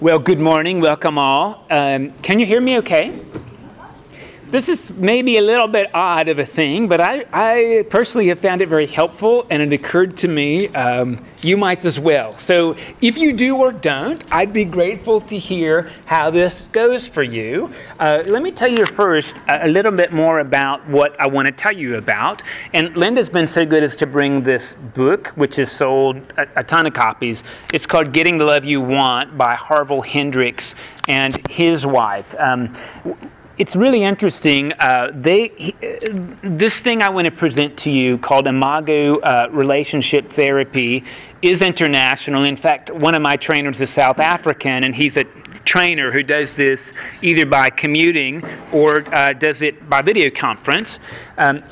Well, good morning. Welcome all. Um, can you hear me okay? This is maybe a little bit odd of a thing, but I, I personally have found it very helpful, and it occurred to me um, you might as well. So if you do or don't, I'd be grateful to hear how this goes for you. Uh, let me tell you first a, a, little bit more about what I want to tell you about. And Linda's been so good as to bring this book, which has sold a, a ton of copies. It's called Getting the Love You Want by Harville Hendrix and his wife. Um, it's really interesting. Uh, they, he, this thing I want to present to you called Imago uh, Relationship Therapy is international. In fact, one of my trainers is South African, and he's a trainer who does this either by commuting or uh, does it by video conference. Um,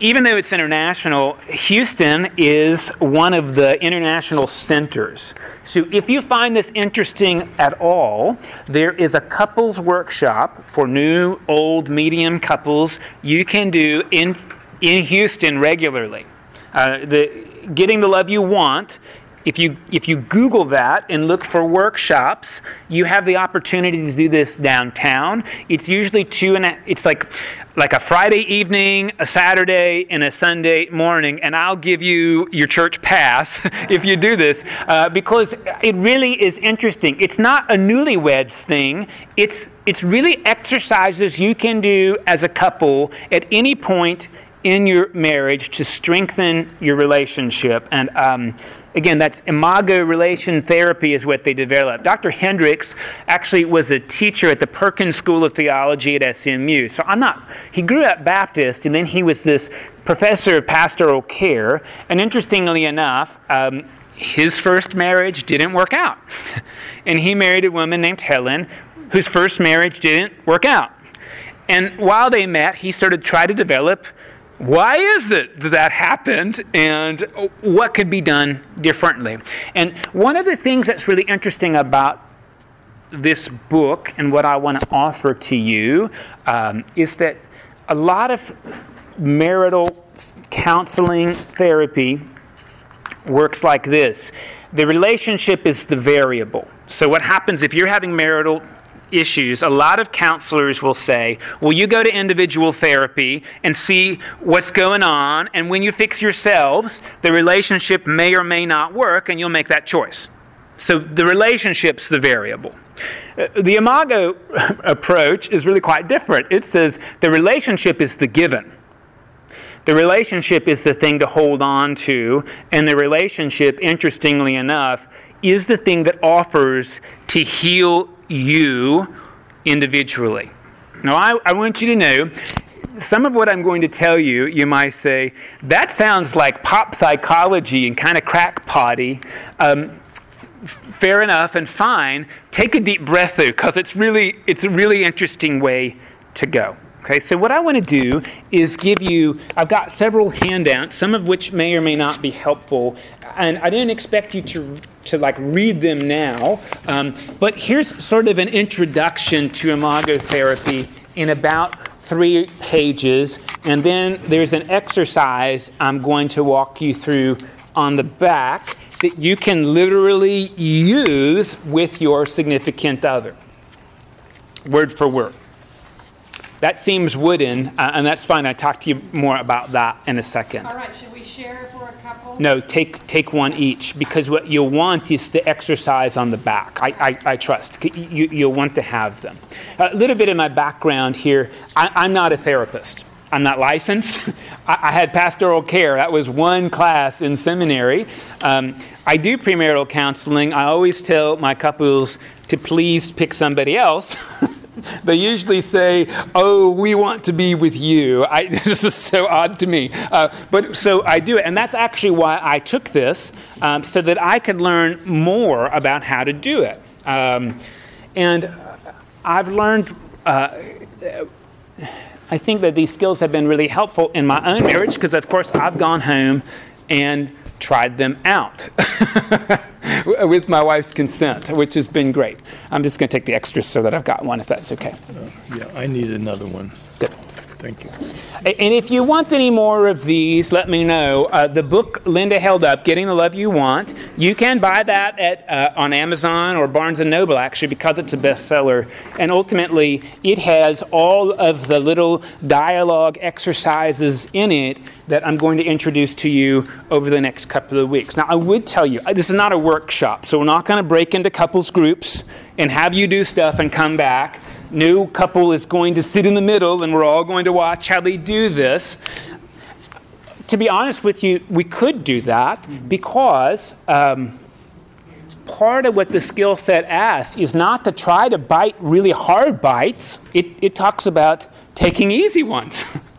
even though it's international, Houston is one of the international centers. So if you find this interesting at all, there is a couples workshop for new, old, medium couples you can do in, in Houston regularly. Uh, the, getting the love you want if you if you google that and look for workshops you have the opportunity to do this downtown it's usually two and a, it's like like a Friday evening, a Saturday, and a Sunday morning, and I'll give you your church pass if you do this, uh, because it really is interesting. It's not a newlyweds thing. It's it's really exercises you can do as a couple at any point in your marriage to strengthen your relationship. And um, again, that's imago relation therapy is what they developed. Dr. Hendrix actually was a teacher at the Perkins School of Theology at SMU. So I'm not, he grew up Baptist and then he was this professor of pastoral care. And interestingly enough, um, his first marriage didn't work out. and he married a woman named Helen whose first marriage didn't work out. And while they met, he started to try to develop why is it that that happened and what could be done differently? And one of the things that's really interesting about this book and what I want to offer to you um, is that a lot of marital counseling therapy works like this the relationship is the variable. So, what happens if you're having marital issues, a lot of counselors will say, Well, you go to individual therapy and see what's going on, and when you fix yourselves, the relationship may or may not work, and you'll make that choice. So the relationship's the variable. Uh, the Imago approach is really quite different. It says the relationship is the given. The relationship is the thing to hold on to, and the relationship, interestingly enough, is the thing that offers to heal you individually. Now, I, I want you to know some of what I'm going to tell you, you might say, that sounds like pop psychology and kind of crackpotty. Um, fair enough and fine. Take a deep breath though, because it's really it's a really interesting way to go. Okay, so what I want to do is give you, I've got several handouts, some of which may or may not be helpful, and I didn't expect you to, to like read them now, um, but here's sort of an introduction to imago therapy in about three pages, and then there's an exercise I'm going to walk you through on the back that you can literally use with your significant other, word for word. That seems wooden, uh, and that's fine. I'll talk to you more about that in a second. All right, should we share for a couple? No, take, take one each because what you'll want is the exercise on the back. I, I, I trust. You, you'll want to have them. A little bit of my background here I, I'm not a therapist. I'm not licensed. I, had pastoral care. That was one class in seminary. Um, I do premarital counseling. I always tell my couples to please pick somebody else they usually say, "Oh, we want to be with you." I, this is so odd to me, uh, but so I do it, and that's actually why I took this, um, so that I could learn more about how to do it. Um, and I've learned. Uh, I think that these skills have been really helpful in my own marriage because, of course, I've gone home and tried them out with my wife's consent, which has been great. I'm just going to take the extras so that I've got one, if that's okay. Uh, yeah, I need another one. Good. Thank you. And if you want any more of these, let me know. Uh, the book Linda held up, "Getting the Love You Want," you can buy that at uh, on Amazon or Barnes and Noble, actually, because it's a bestseller. And ultimately, it has all of the little dialogue exercises in it that I'm going to introduce to you over the next couple of weeks. Now, I would tell you, this is not a workshop, so we're not going to break into couples groups and have you do stuff and come back new couple is going to sit in the middle and we're all going to watch how they do this. To be honest with you, we could do that because um, part of what the skill set asks is not to try to bite really hard bites, it, it talks about taking easy ones.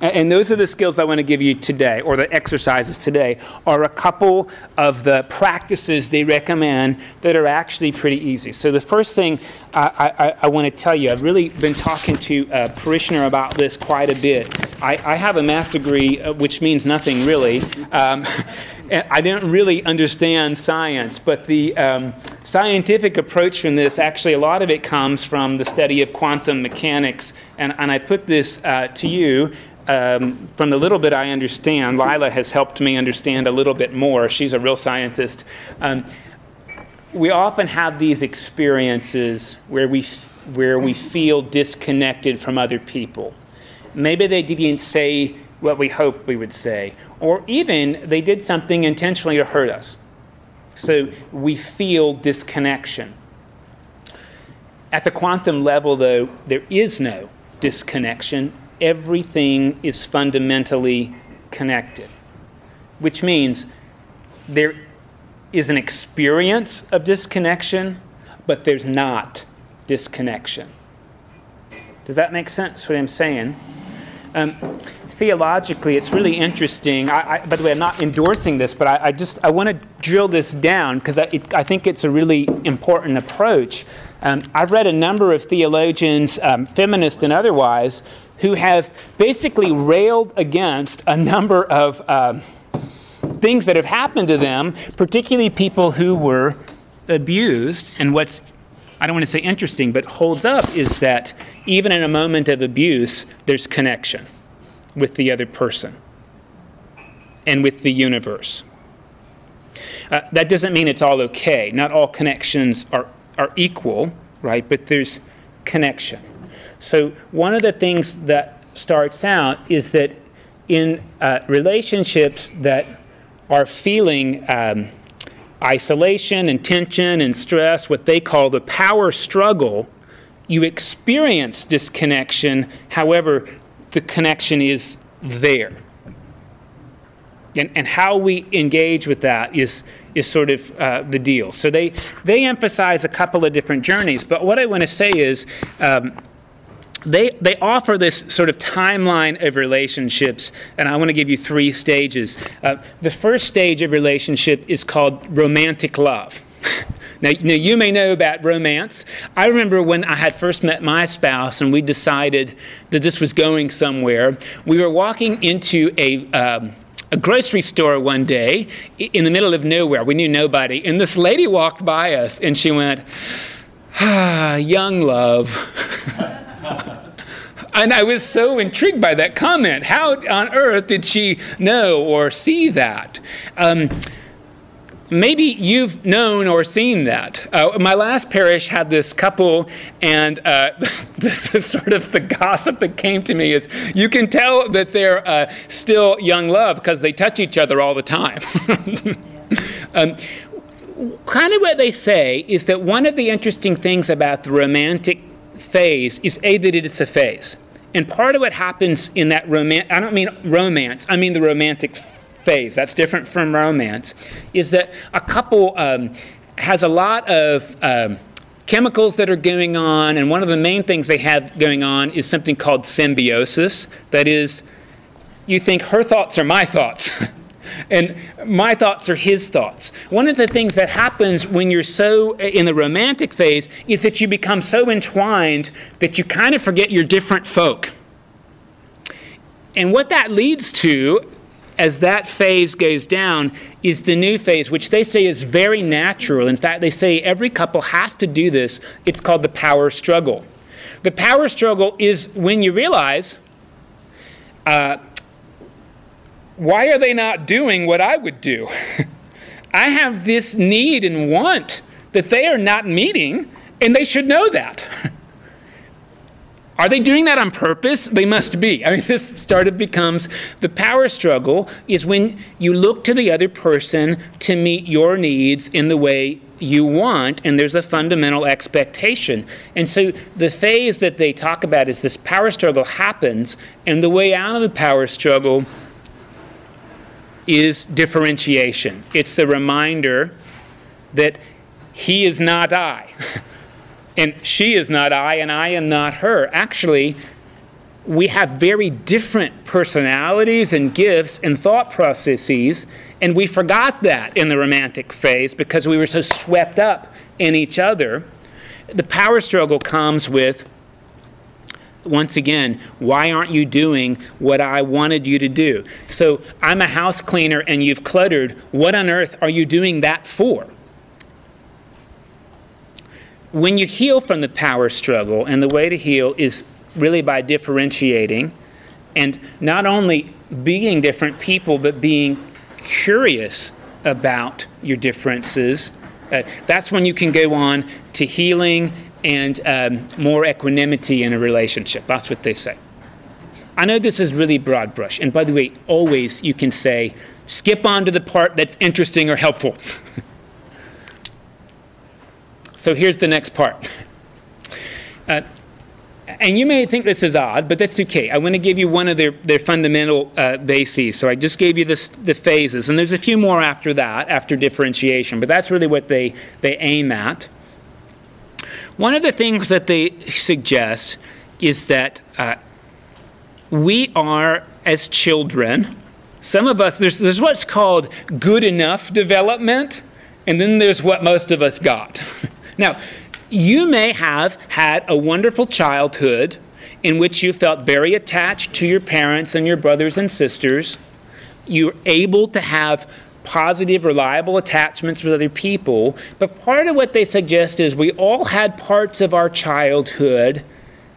And those are the skills I want to give you today, or the exercises today, are a couple of the practices they recommend that are actually pretty easy. So, the first thing I, I, I want to tell you, I've really been talking to a parishioner about this quite a bit. I, I have a math degree, uh, which means nothing really. Um, I don't really understand science, but the um, scientific approach from this, actually, a lot of it comes from the study of quantum mechanics. And, and I put this uh, to you um, from the little bit I understand, Lila has helped me understand a little bit more. She's a real scientist. Um, we often have these experiences where we, where we feel disconnected from other people. Maybe they didn't say what we hoped we would say, or even they did something intentionally to hurt us. So we feel disconnection. At the quantum level, though, there is no disconnection everything is fundamentally connected, which means there is an experience of disconnection, but there's not disconnection. Does that make sense what I'm saying? Um, theologically, it's really interesting. I, I, by the way, I'm not endorsing this, but I, I just I want to drill this down because I, I, think it's a really important approach. Um, I've read a number of theologians, um, feminist and otherwise, who have basically railed against a number of uh, things that have happened to them, particularly people who were abused. And what's, I don't want to say interesting, but holds up is that even in a moment of abuse, there's connection with the other person and with the universe. Uh, that doesn't mean it's all okay. Not all connections are, are equal, right? But there's connection. So, one of the things that starts out is that in uh, relationships that are feeling um, isolation and tension and stress, what they call the power struggle, you experience disconnection, however, the connection is there. And, and how we engage with that is, is sort of uh, the deal. So they, they emphasize a couple of different journeys, but what I want to say is um, they, they offer this sort of timeline of relationships, and I want to give you three stages. Uh, the first stage of relationship is called romantic love. Now, now, you may know about romance. I remember when I had first met my spouse and we decided that this was going somewhere. We were walking into a, um, a grocery store one day in the middle of nowhere. We knew nobody. And this lady walked by us and she went, Ah, young love. and I was so intrigued by that comment. How on earth did she know or see that? Um, maybe you've known or seen that. Uh, my last parish had this couple, and uh, the, the, sort of the gossip that came to me is you can tell that they're uh, still young love because they touch each other all the time. um, kind of what they say is that one of the interesting things about the romantic phase is a that it's a phase. And part of what happens in that romance i don't mean romance i mean the romantic phase. That's different from romance is that a couple um, has a lot of um, chemicals that are going on and one of the main things they have going on is something called symbiosis. That is you think her thoughts are my thoughts and my thoughts are his thoughts. One of the things that happens when you're so in the romantic phase is that you become so entwined that you kind of forget you're different folk. And what that leads to as that phase goes down is the new phase, which they say is very natural. In fact, they say every couple has to do this. It's called the power struggle. The power struggle is when you realize uh, why are they not doing what I would do? I have this need and want that they are not meeting, and they should know that. Are they doing that on purpose? They must be. I mean, this sort of becomes the power struggle is when you look to the other person to meet your needs in the way you want, and there's a fundamental expectation. And so the phase that they talk about is this power struggle happens, and the way out of the power struggle is differentiation. It's the reminder that he is not I. and she is not I, and I am not her. Actually, we have very different personalities and gifts and thought processes, and we forgot that in the romantic phase because we were so swept up in each other. The power struggle comes with, once again, why aren't you doing what I wanted you to do? So I'm a house cleaner and you've cluttered. What on earth are you doing that for? when you heal from the power struggle, and the way to heal is really by differentiating and not only being different people, but being curious about your differences. Uh, that's when you can go on to healing and um, more equanimity in a relationship. That's what they say. I know this is really broad brush, and by the way, always you can say, skip on to the part that's interesting or helpful. So here's the next part. Uh, and you may think this is odd, but that's okay. I want to give you one of their, their fundamental uh, bases. So I just gave you this, the phases, and there's a few more after that, after differentiation, but that's really what they, they aim at. One of the things that they suggest is that uh, we are, as children, some of us, there's, there's what's called good enough development, and then there's what most of us got. Now, you may have had a wonderful childhood in which you felt very attached to your parents and your brothers and sisters. You're able to have positive, reliable attachments with other people. But part of what they suggest is we all had parts of our childhood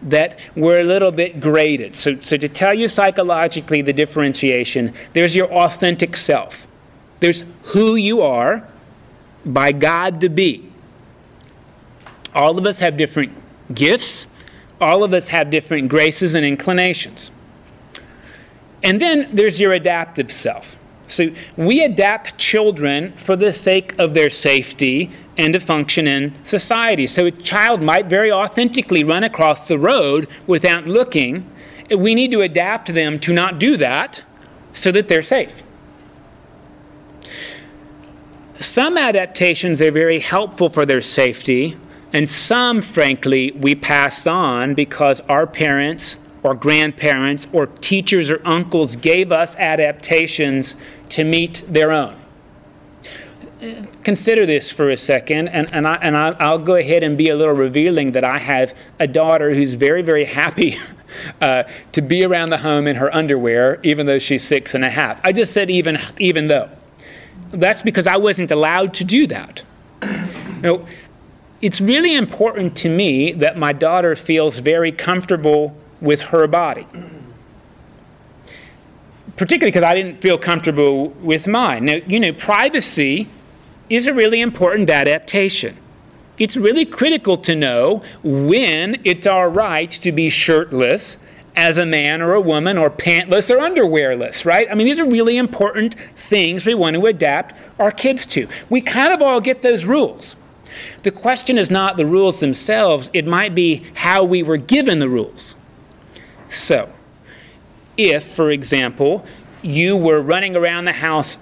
that were a little bit graded. So, so to tell you psychologically the differentiation, there's your authentic self. There's who you are by God to be. All of us have different gifts, all of us have different graces and inclinations. And then there's your adaptive self. So we adapt children for the sake of their safety and to function in society. So a child might very authentically run across the road without looking. We need to adapt them to not do that so that they're safe. Some adaptations are very helpful for their safety, and some, frankly, we pass on because our parents or grandparents or teachers or uncles gave us adaptations to meet their own. Consider this for a second, and, and, I, and I'll go ahead and be a little revealing that I have a daughter who's very, very happy uh, to be around the home in her underwear, even though she's six and a half. I just said even, even though. That's because I wasn't allowed to do that. You it's really important to me that my daughter feels very comfortable with her body. Particularly because I didn't feel comfortable with mine. Now, you know, privacy is a really important adaptation. It's really critical to know when it's our right to be shirtless as a man or a woman or pantless or underwearless, right? I mean, these are really important things we want to adapt our kids to. We kind of all get those rules. The question is not the rules themselves, it might be how we were given the rules. So, if, for example, you were running around the house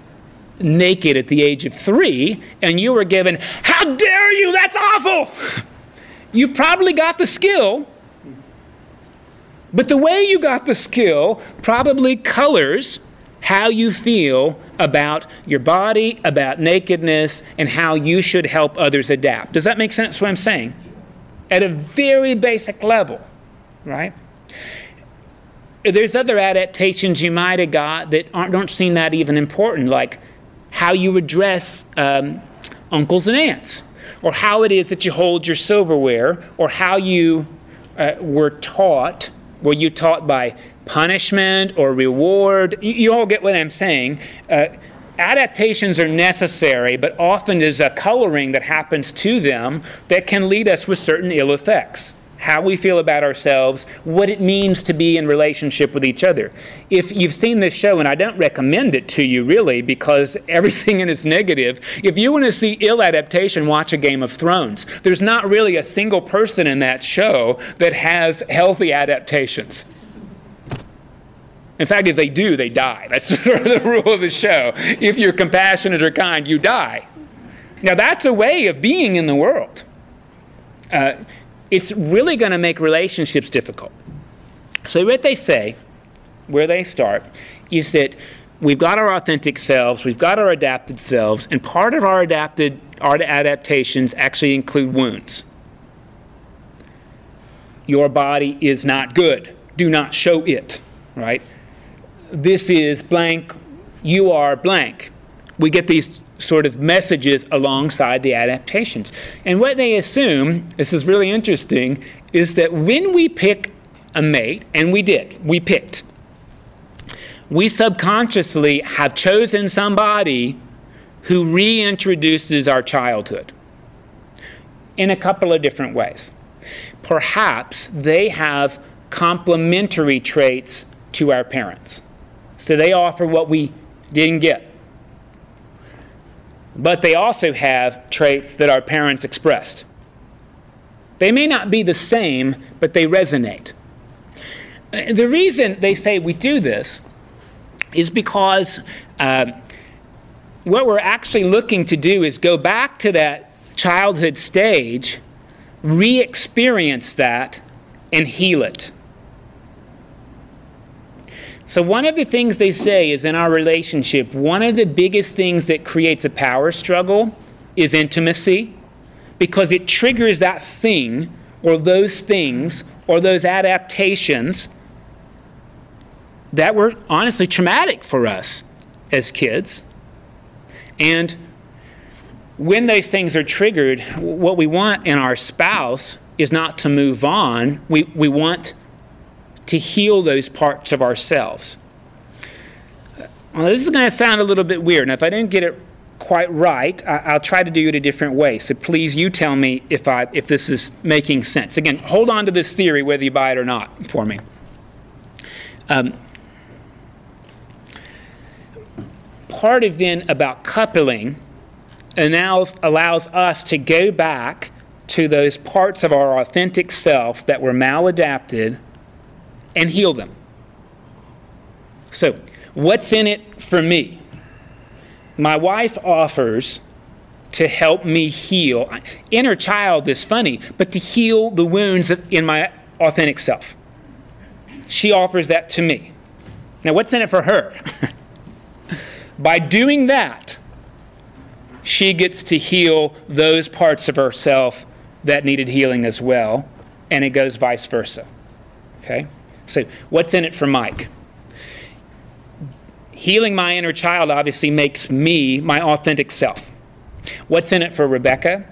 naked at the age of three and you were given, How dare you? That's awful! You probably got the skill, but the way you got the skill probably colors how you feel about your body, about nakedness, and how you should help others adapt. Does that make sense what I'm saying? At a very basic level, right? There's other adaptations you might have got that don't seem that even important, like how you address um, uncles and aunts, or how it is that you hold your silverware, or how you uh, were taught. Were you taught by punishment or reward. You, you all get what I'm saying. Uh, adaptations are necessary, but often there's a coloring that happens to them that can lead us with certain ill effects how we feel about ourselves, what it means to be in relationship with each other. If you've seen this show, and I don't recommend it to you really because everything in it's negative, if you want to see ill adaptation, watch a Game of Thrones. There's not really a single person in that show that has healthy adaptations. In fact, if they do, they die. That's sort of the rule of the show. If you're compassionate or kind, you die. Now, that's a way of being in the world. Uh, it's really going to make relationships difficult. So, what they say, where they start, is that we've got our authentic selves, we've got our adapted selves, and part of our adapted our adaptations actually include wounds. Your body is not good. Do not show it, right? This is blank, you are blank. We get these sort of messages alongside the adaptations. And what they assume, this is really interesting, is that when we pick a mate, and we did, we picked, we subconsciously have chosen somebody who reintroduces our childhood in a couple of different ways. Perhaps they have complementary traits to our parents. So they offer what we didn't get but they also have traits that our parents expressed. They may not be the same, but they resonate. The reason they say we do this is because uh, what we're actually looking to do is go back to that childhood stage, re experience that, and heal it. So, one of the things they say is in our relationship, one of the biggest things that creates a power struggle is intimacy because it triggers that thing or those things or those adaptations that were honestly traumatic for us as kids. And when those things are triggered, what we want in our spouse is not to move on. We, we want to heal those parts of ourselves. Well, this is going to sound a little bit weird, Now, if I didn't get it quite right, I, will try to do it a different way. So please, you tell me if, I, if this is making sense. Again, hold on to this theory whether you buy it or not for me. Um, part of then about coupling allows, allows us to go back to those parts of our authentic self that were maladapted and heal them. So, what's in it for me? My wife offers to help me heal. Inner child is funny, but to heal the wounds in my authentic self. She offers that to me. Now, what's in it for her? By doing that, she gets to heal those parts of herself that needed healing as well, and it goes vice versa. Okay? So, what's in it for Mike? Healing my inner child obviously makes me my authentic self. What's in it for Rebecca?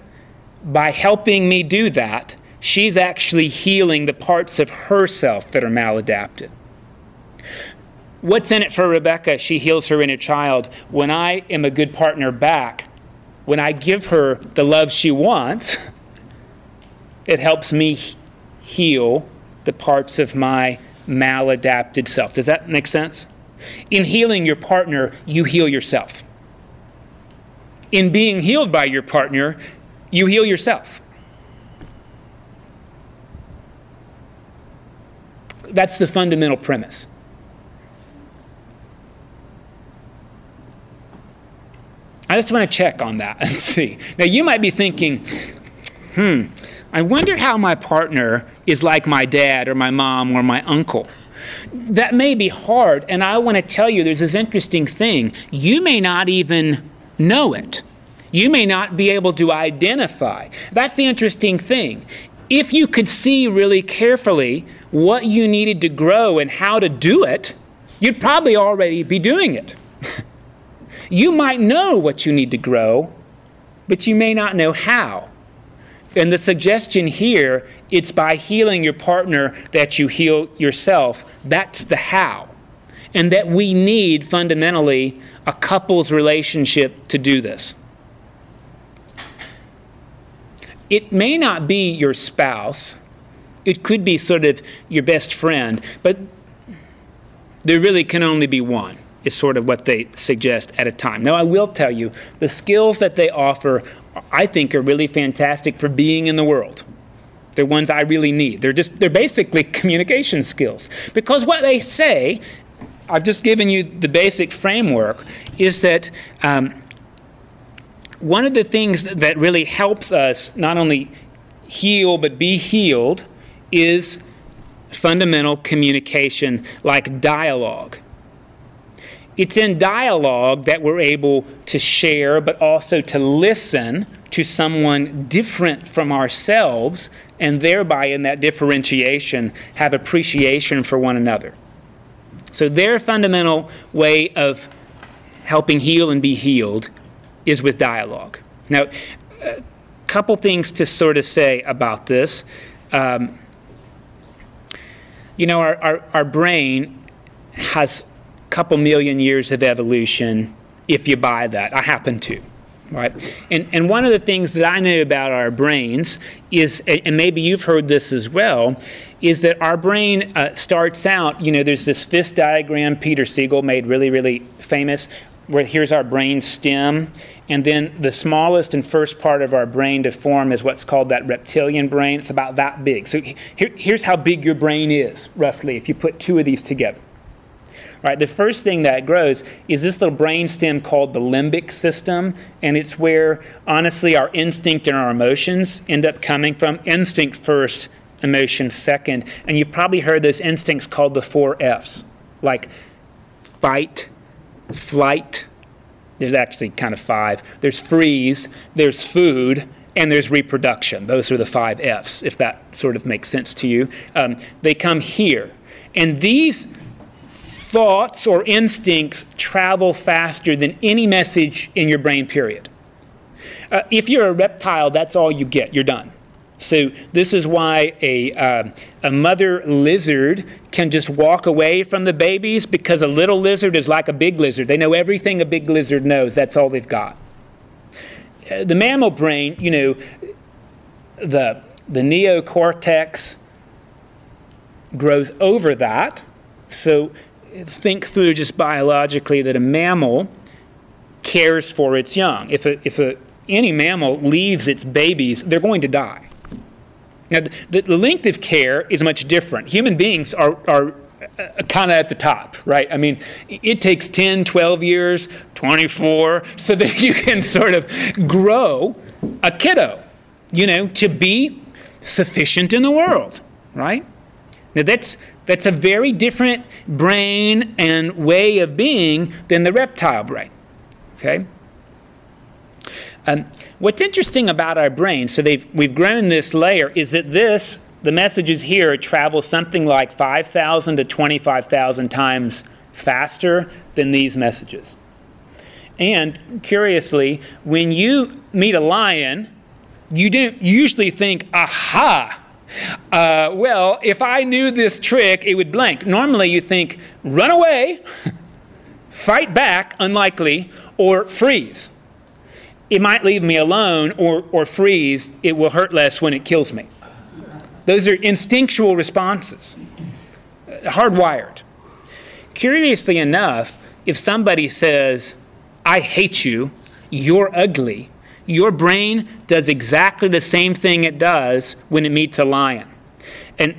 By helping me do that, she's actually healing the parts of herself that are maladapted. What's in it for Rebecca? She heals her inner child. When I am a good partner back, when I give her the love she wants, it helps me heal the parts of my maladapted self. Does that make sense? In healing your partner, you heal yourself. In being healed by your partner, you heal yourself. That's the fundamental premise. I just want to check on that and see. Now, you might be thinking, hmm, I wonder how my partner is like my dad or my mom or my uncle. That may be hard, and I want to tell you there's this interesting thing. You may not even know it. You may not be able to identify. That's the interesting thing. If you could see really carefully what you needed to grow and how to do it, you'd probably already be doing it. you might know what you need to grow, but you may not know how. And the suggestion here, it's by healing your partner that you heal yourself. That's the how. And that we need fundamentally a couple's relationship to do this. It may not be your spouse, it could be sort of your best friend, but there really can only be one, is sort of what they suggest at a time. Now, I will tell you, the skills that they offer, I think, are really fantastic for being in the world. They're ones I really need. They're just, they're basically communication skills. Because what they say, I've just given you the basic framework, is that um, one of the things that really helps us not only heal but be healed is fundamental communication like dialogue. It's in dialogue that we're able to share, but also to listen to someone different from ourselves, and thereby, in that differentiation, have appreciation for one another. So, their fundamental way of helping heal and be healed is with dialogue. Now, a couple things to sort of say about this. Um, you know, our, our, our brain has couple million years of evolution if you buy that. I happen to. Right? And, and one of the things that I know about our brains is, and maybe you've heard this as well, is that our brain uh, starts out, you know, there's this fist diagram Peter Siegel made really, really famous, where here's our brain stem, and then the smallest and first part of our brain to form is what's called that reptilian brain. It's about that big. So here, here's how big your brain is, roughly, if you put two of these together. Right, the first thing that grows is this little brain stem called the limbic system, and it's where, honestly, our instinct and our emotions end up coming from. Instinct first, emotion second. And you've probably heard those instincts called the four F's, like fight, flight, there's actually kind of five. There's freeze, there's food, and there's reproduction. Those are the five F's, if that sort of makes sense to you. Um, they come here. And these thoughts or instincts travel faster than any message in your brain, period. Uh, if you're a reptile, that's all you get. You're done. So, this is why a, uh, a mother lizard can just walk away from the babies because a little lizard is like a big lizard. They know everything a big lizard knows, that's all they've got. Uh, the mammal brain, you know, the, the neocortex grows over that. So, think through just biologically that a mammal cares for its young. If, a, if a, any mammal leaves its babies, they're going to die. Now, the, the length of care is much different. Human beings are, are uh, kind of at the top, right? I mean, it takes 10, 12 years, 24, so that you can sort of grow a kiddo, you know, to be sufficient in the world, right? Now, that's, that's a very different brain and way of being than the reptile brain, okay? Um, what's interesting about our brain, so we've grown this layer, is that this, the messages here, travel something like 5,000 to 25,000 times faster than these messages. And curiously, when you meet a lion, you don't usually think, aha, uh, well, if I knew this trick, it would blank. Normally, you think, run away, fight back, unlikely, or freeze it might leave me alone or, or freeze. It will hurt less when it kills me. Those are instinctual responses, hardwired. Curiously enough, if somebody says, I hate you, you're ugly, your brain does exactly the same thing it does when it meets a lion. And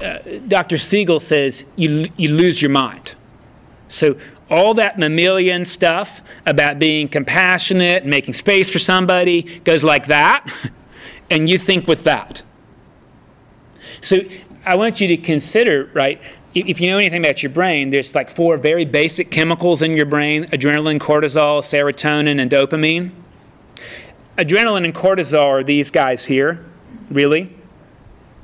uh, Dr. Siegel says you, you lose your mind. So all that mammalian stuff about being compassionate making space for somebody goes like that, and you think with that. So I want you to consider, right? If you know anything about your brain, there's like four very basic chemicals in your brain adrenaline, cortisol, serotonin, and dopamine. Adrenaline and cortisol are these guys here, really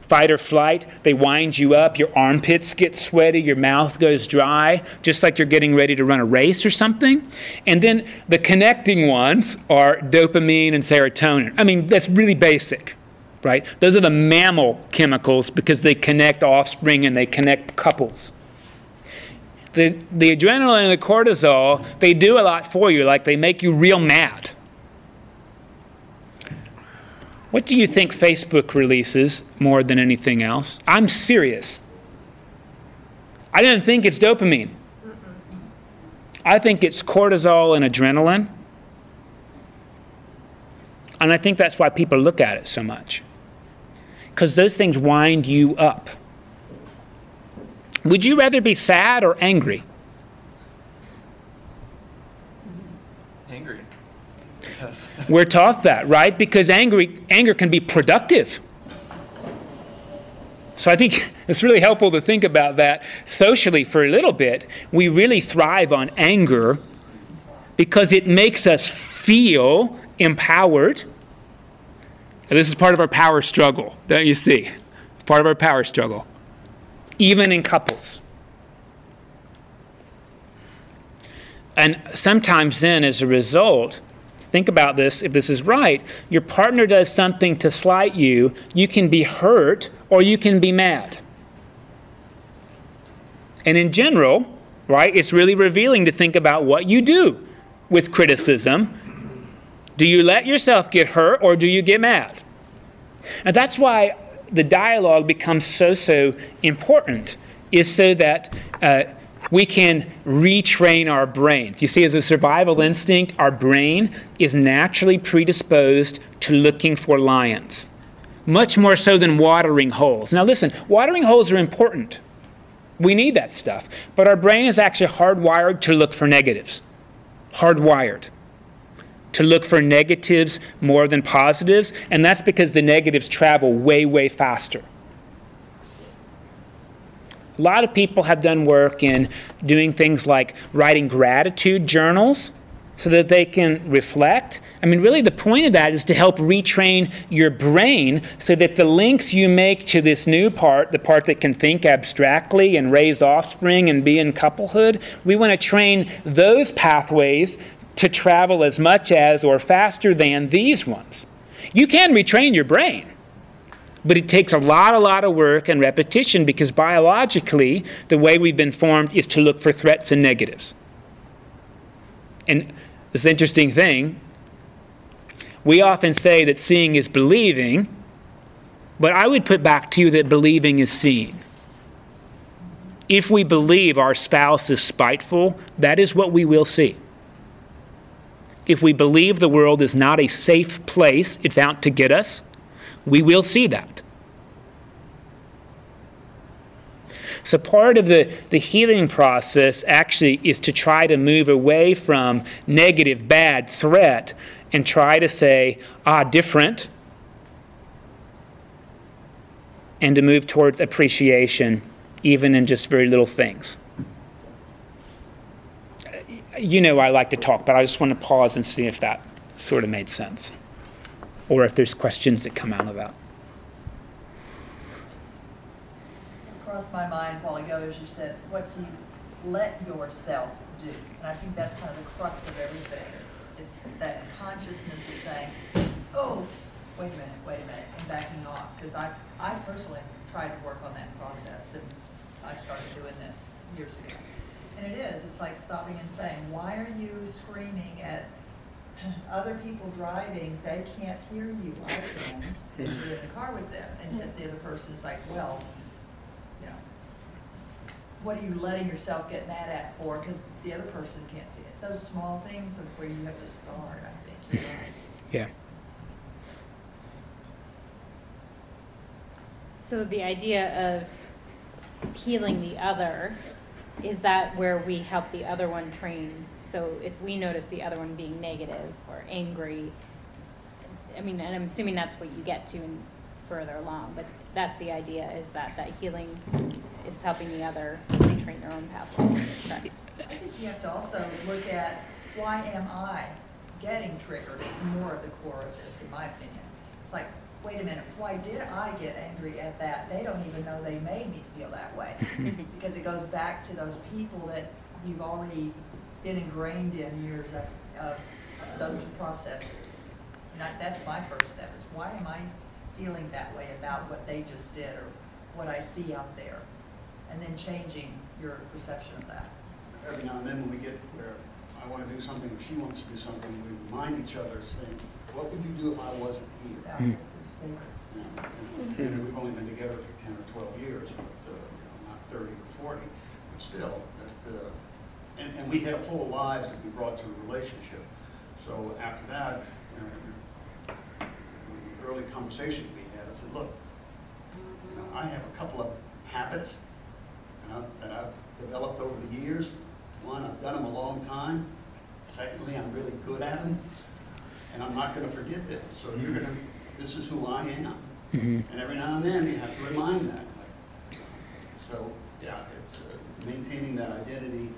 fight or flight. They wind you up. Your armpits get sweaty. Your mouth goes dry, just like you're getting ready to run a race or something. And then the connecting ones are dopamine and serotonin. I mean, that's really basic. right? Those are the mammal chemicals because they connect offspring and they connect couples. The, the adrenaline and the cortisol, they do a lot for you, like they make you real mad. What do you think Facebook releases more than anything else? I'm serious. I don't think it's dopamine. I think it's cortisol and adrenaline. And I think that's why people look at it so much. Because those things wind you up. Would you rather be sad or angry? Yes. We're taught that, right? Because angry, anger can be productive. So I think it's really helpful to think about that socially for a little bit. We really thrive on anger because it makes us feel empowered. And this is part of our power struggle, don't you see? Part of our power struggle, even in couples. And sometimes, then, as a result, think about this if this is right, your partner does something to slight you, you can be hurt or you can be mad. And in general, right, it's really revealing to think about what you do with criticism. Do you let yourself get hurt or do you get mad? And that's why the dialogue becomes so, so important, is so that uh, we can retrain our brains. You see, as a survival instinct, our brain is naturally predisposed to looking for lions, much more so than watering holes. Now, listen, watering holes are important. We need that stuff. But our brain is actually hardwired to look for negatives. Hardwired. To look for negatives more than positives, and that's because the negatives travel way, way faster. A lot of people have done work in doing things like writing gratitude journals so that they can reflect. I mean, really, the point of that is to help retrain your brain so that the links you make to this new part, the part that can think abstractly and raise offspring and be in couplehood, we want to train those pathways to travel as much as or faster than these ones. You can retrain your brain. But it takes a lot, a lot of work and repetition because biologically, the way we've been formed is to look for threats and negatives. And this interesting thing, we often say that seeing is believing, but I would put back to you that believing is seeing. If we believe our spouse is spiteful, that is what we will see. If we believe the world is not a safe place, it's out to get us, we will see that. So, part of the, the healing process actually is to try to move away from negative, bad, threat and try to say, ah, different, and to move towards appreciation, even in just very little things. You know, I like to talk, but I just want to pause and see if that sort of made sense or if there's questions that come out of that. Crossed my mind while ago as you said, what do you let yourself do? And I think that's kind of the crux of everything. It's that consciousness is saying, oh, wait a minute, wait a minute, and backing off. Because I, I personally tried to work on that process since I started doing this years ago. And it is, it's like stopping and saying, why are you screaming at other people driving, they can't hear you, I can, because you're in the car with them, and yet the other person is like, well, you know, what are you letting yourself get mad at for, because the other person can't see it. Those small things are where you have to start, I think, you're. Yeah. So the idea of healing the other, is that where we help the other one train? So if we notice the other one being negative or angry, I mean, and I'm assuming that's what you get to in further along, but that's the idea, is that that healing is helping the other retrain their own pathway. Correct. I think you have to also look at, why am I getting triggered is more of the core of this, in my opinion. It's like, wait a minute, why did I get angry at that? They don't even know they made me feel that way. Because it goes back to those people that you've already been ingrained in years of, of those processes. And that, that's my first step, is why am I feeling that way about what they just did or what I see out there. And then changing your perception of that. Every now and then when we get where I want to do something or she wants to do something, we remind each other saying, what would you do if I wasn't here? Yeah, Hmm. a statement. You know, and we've only been together for ten or twelve years, but, uh, you know, not thirty or forty, but still, that, uh, and, and we had full lives that we brought to a relationship. So after that, you know, the early conversations we had, I said, look, you know, I have a couple of habits and I've, that I've developed over the years. One, I've done them a long time. Secondly, I'm really good at them, and I'm not gonna forget them. So you're gonna, this is who I am. Mhm. And every now and then, you have to remind that. So, yeah, it's uh, maintaining that identity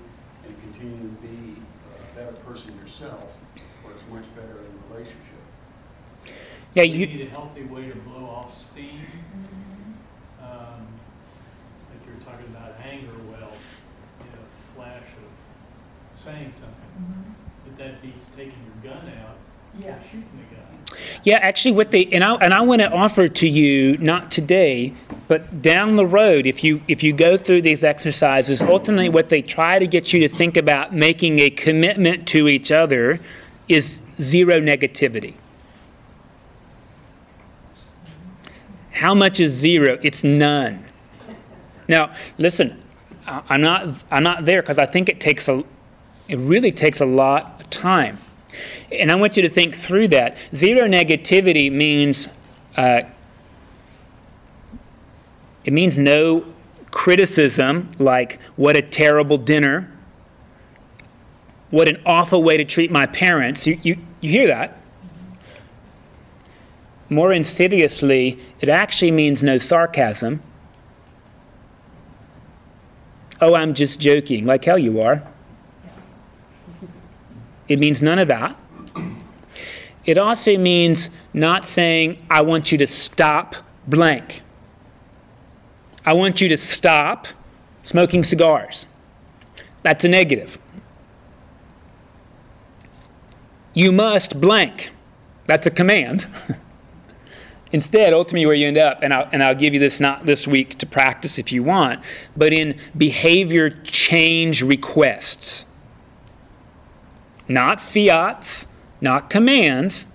and continuing to be a better person yourself, or it's much better in the relationship. Yeah, We you, need a healthy way to blow off steam. Um, Like you were talking about anger, well, you know, flash of saying something, but that beats taking your gun out Yeah. the yeah, actually, what they and I and I want to offer to you not today, but down the road, if you if you go through these exercises, ultimately, what they try to get you to think about making a commitment to each other is zero negativity. How much is zero? It's none. Now, listen, I'm not I'm not there because I think it takes a it really takes a lot of time. And I want you to think through that. Zero negativity means uh, it means no criticism, like what a terrible dinner, what an awful way to treat my parents. You, you, you hear that? More insidiously, it actually means no sarcasm. Oh, I'm just joking, like hell you are. It means none of that. It also means not saying, I want you to stop blank. I want you to stop smoking cigars. That's a negative. You must blank. That's a command. Instead, ultimately, where you end up, and I'll, and I'll give you this not this week to practice if you want, but in behavior change requests. Not fiats, not commands.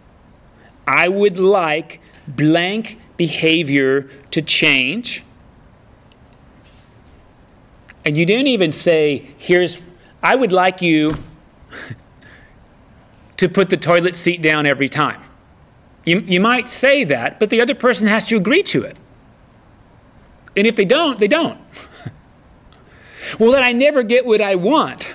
I would like blank behavior to change. And you don't even say, here's, I would like you to put the toilet seat down every time. You, you might say that, but the other person has to agree to it. And if they don't, they don't. well, then I never get what I want.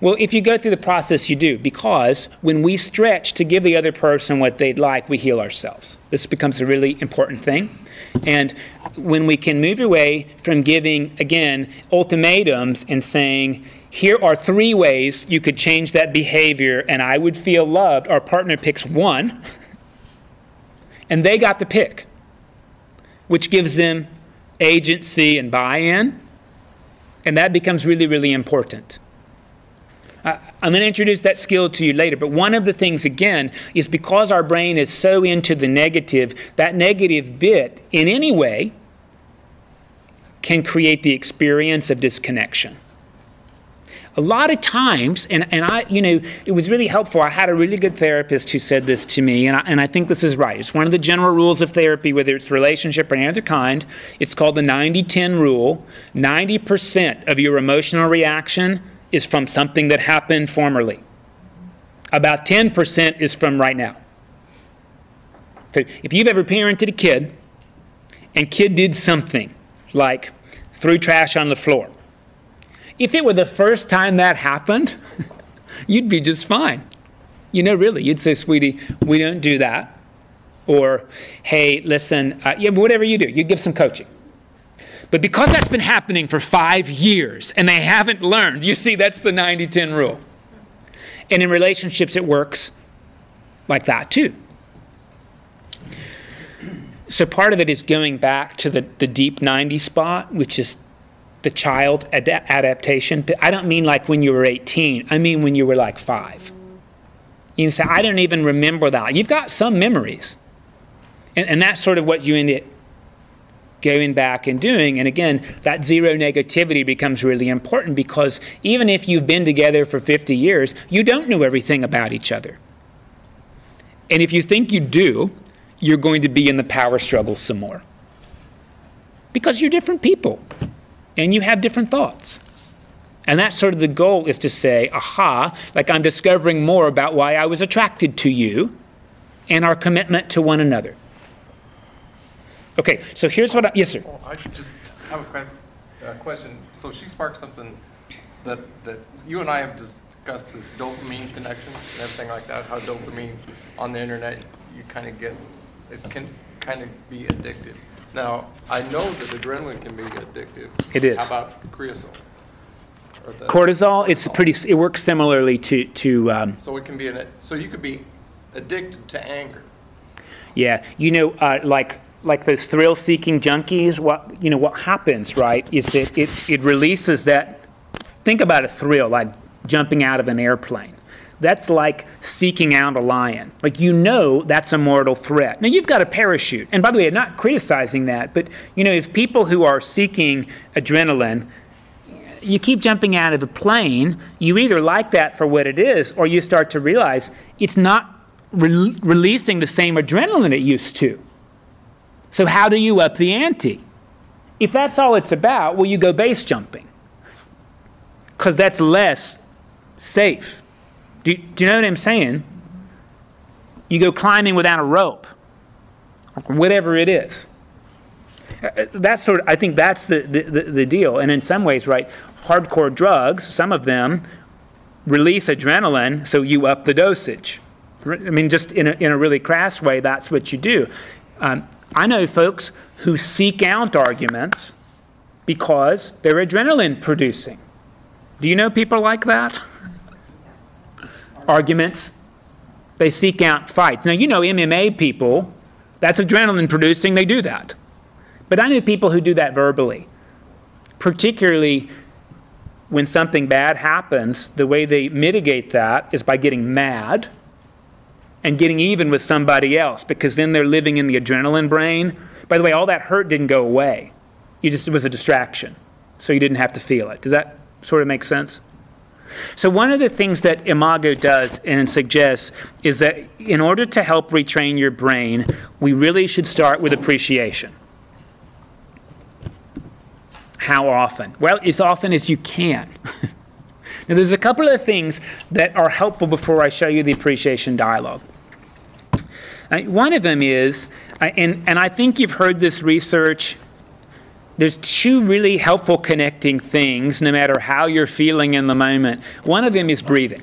Well, if you go through the process, you do, because when we stretch to give the other person what they'd like, we heal ourselves. This becomes a really important thing. And when we can move away from giving, again, ultimatums and saying, here are three ways you could change that behavior and I would feel loved, our partner picks one, and they got to pick, which gives them agency and buy in. And that becomes really, really important. I- I'm going to introduce that skill to you later, but one of the things, again, is because our brain is so into the negative, that negative bit, in any way, can create the experience of disconnection. A lot of times, and, and I, you know, it was really helpful. I had a really good therapist who said this to me, and I, and I think this is right. It's one of the general rules of therapy, whether it's relationship or any other kind. It's called the 90 10 rule. 90% of your emotional reaction is from something that happened formerly, about 10% is from right now. So if you've ever parented a kid and kid did something like threw trash on the floor, if it were the first time that happened, you'd be just fine. You know, really, you'd say, sweetie, we don't do that. Or, hey, listen, uh, yeah, whatever you do, you give some coaching. But because that's been happening for five years and they haven't learned, you see, that's the 90 10 rule. And in relationships, it works like that too. So part of it is going back to the, the deep 90 spot, which is the child ad- adaptation. I don't mean like when you were 18, I mean when you were like five. You say, I don't even remember that. You've got some memories. And, and that's sort of what you end up going back and doing. And again, that zero negativity becomes really important because even if you've been together for 50 years, you don't know everything about each other. And if you think you do, you're going to be in the power struggle some more. Because you're different people and you have different thoughts. And that's sort of the goal is to say, aha, like I'm discovering more about why I was attracted to you and our commitment to one another. Okay, so here's what I, yes, sir. I just have a uh, question. So she sparked something that, that you and I have discussed this dopamine connection and everything like that, how dopamine on the internet, you kind of get, it can kind of be addictive. Now, I know that adrenaline can be addictive. It is. How about creosote? Or Cortisol, it's pretty, it works similarly to, to um, So it can be an, so you could be addicted to anger. Yeah, you know, uh, like like those thrill-seeking junkies. What you know, what happens, right? Is that it it releases that. Think about a thrill, like jumping out of an airplane. That's like seeking out a lion. Like you know that's a mortal threat. Now you've got a parachute. And by the way, I'm not criticizing that, but you know, if people who are seeking adrenaline you keep jumping out of the plane, you either like that for what it is, or you start to realize it's not re- releasing the same adrenaline it used to. So, how do you up the ante? If that's all it's about, well, you go base jumping because that's less safe. Do, do you know what I'm saying? You go climbing without a rope, whatever it is. Uh, That's sort of, I think that's the, the, the deal. And in some ways, right, hardcore drugs, some of them release adrenaline, so you up the dosage. I mean, just in a, in a really crass way, that's what you do. Um, I know folks who seek out arguments because they're adrenaline producing. Do you know people like that? Arguments. They seek out fights. Now, you know MMA people, that's adrenaline producing, they do that. But I know people who do that verbally, particularly when something bad happens, the way they mitigate that is by getting mad and getting even with somebody else because then they're living in the adrenaline brain. By the way, all that hurt didn't go away. You just it was a distraction. So you didn't have to feel it. Does that sort of make sense? So one of the things that Imago does and suggests is that in order to help retrain your brain, we really should start with appreciation. How often? Well, as often as you can. now, there's a couple of things that are helpful before I show you the appreciation dialogue. One of them is, and, and I think you've heard this research, there's two really helpful connecting things no matter how you're feeling in the moment. One of them is breathing.